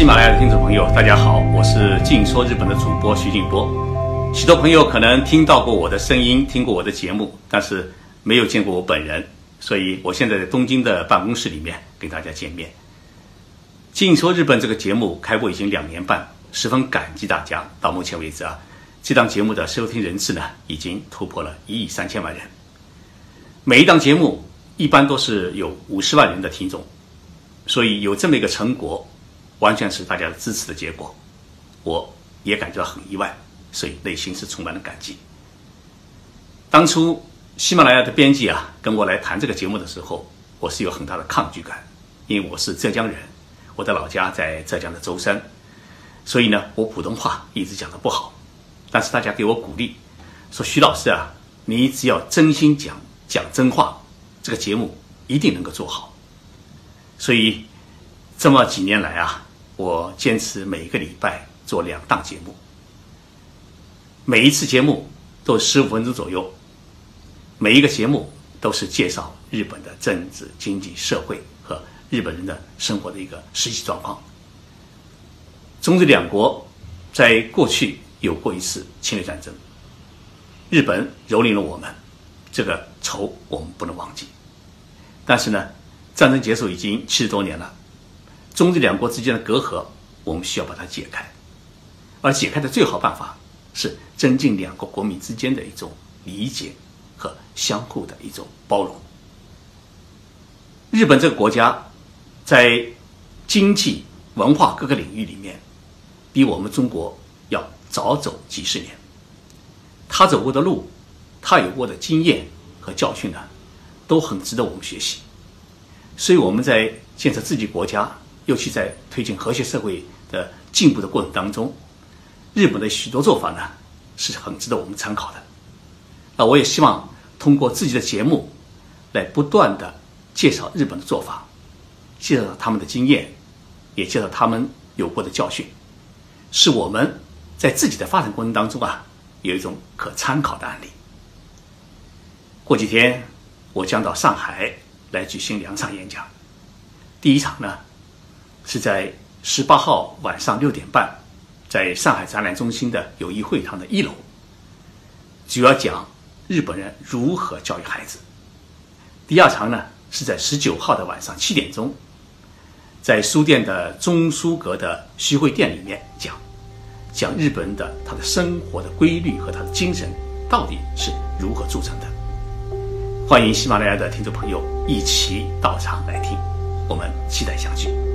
喜马拉雅的听众朋友，大家好，我是静说日本的主播徐静波。许多朋友可能听到过我的声音，听过我的节目，但是没有见过我本人，所以我现在在东京的办公室里面跟大家见面。静说日本这个节目开播已经两年半，十分感激大家。到目前为止啊，这档节目的收听人次呢，已经突破了一亿三千万人。每一档节目一般都是有五十万人的听众，所以有这么一个成果。完全是大家的支持的结果，我也感觉到很意外，所以内心是充满了感激。当初喜马拉雅的编辑啊跟我来谈这个节目的时候，我是有很大的抗拒感，因为我是浙江人，我的老家在浙江的舟山，所以呢，我普通话一直讲的不好。但是大家给我鼓励，说徐老师啊，你只要真心讲讲真话，这个节目一定能够做好。所以这么几年来啊。我坚持每个礼拜做两档节目，每一次节目都十五分钟左右，每一个节目都是介绍日本的政治、经济、社会和日本人的生活的一个实际状况。中日两国在过去有过一次侵略战争，日本蹂躏了我们，这个仇我们不能忘记。但是呢，战争结束已经七十多年了。中日两国之间的隔阂，我们需要把它解开，而解开的最好办法是增进两国国民之间的一种理解和相互的一种包容。日本这个国家在经济、文化各个领域里面，比我们中国要早走几十年。他走过的路，他有过的经验和教训呢，都很值得我们学习。所以我们在建设自己国家。尤其在推进和谐社会的进步的过程当中，日本的许多做法呢是很值得我们参考的。那我也希望通过自己的节目，来不断的介绍日本的做法，介绍他们的经验，也介绍他们有过的教训，是我们在自己的发展过程当中啊有一种可参考的案例。过几天我将到上海来举行两场演讲，第一场呢。是在十八号晚上六点半，在上海展览中心的友谊会堂的一楼，主要讲日本人如何教育孩子。第二场呢是在十九号的晚上七点钟，在书店的中书阁的徐汇店里面讲，讲日本人的他的生活的规律和他的精神到底是如何铸成的。欢迎喜马拉雅的听众朋友一起到场来听，我们期待相聚。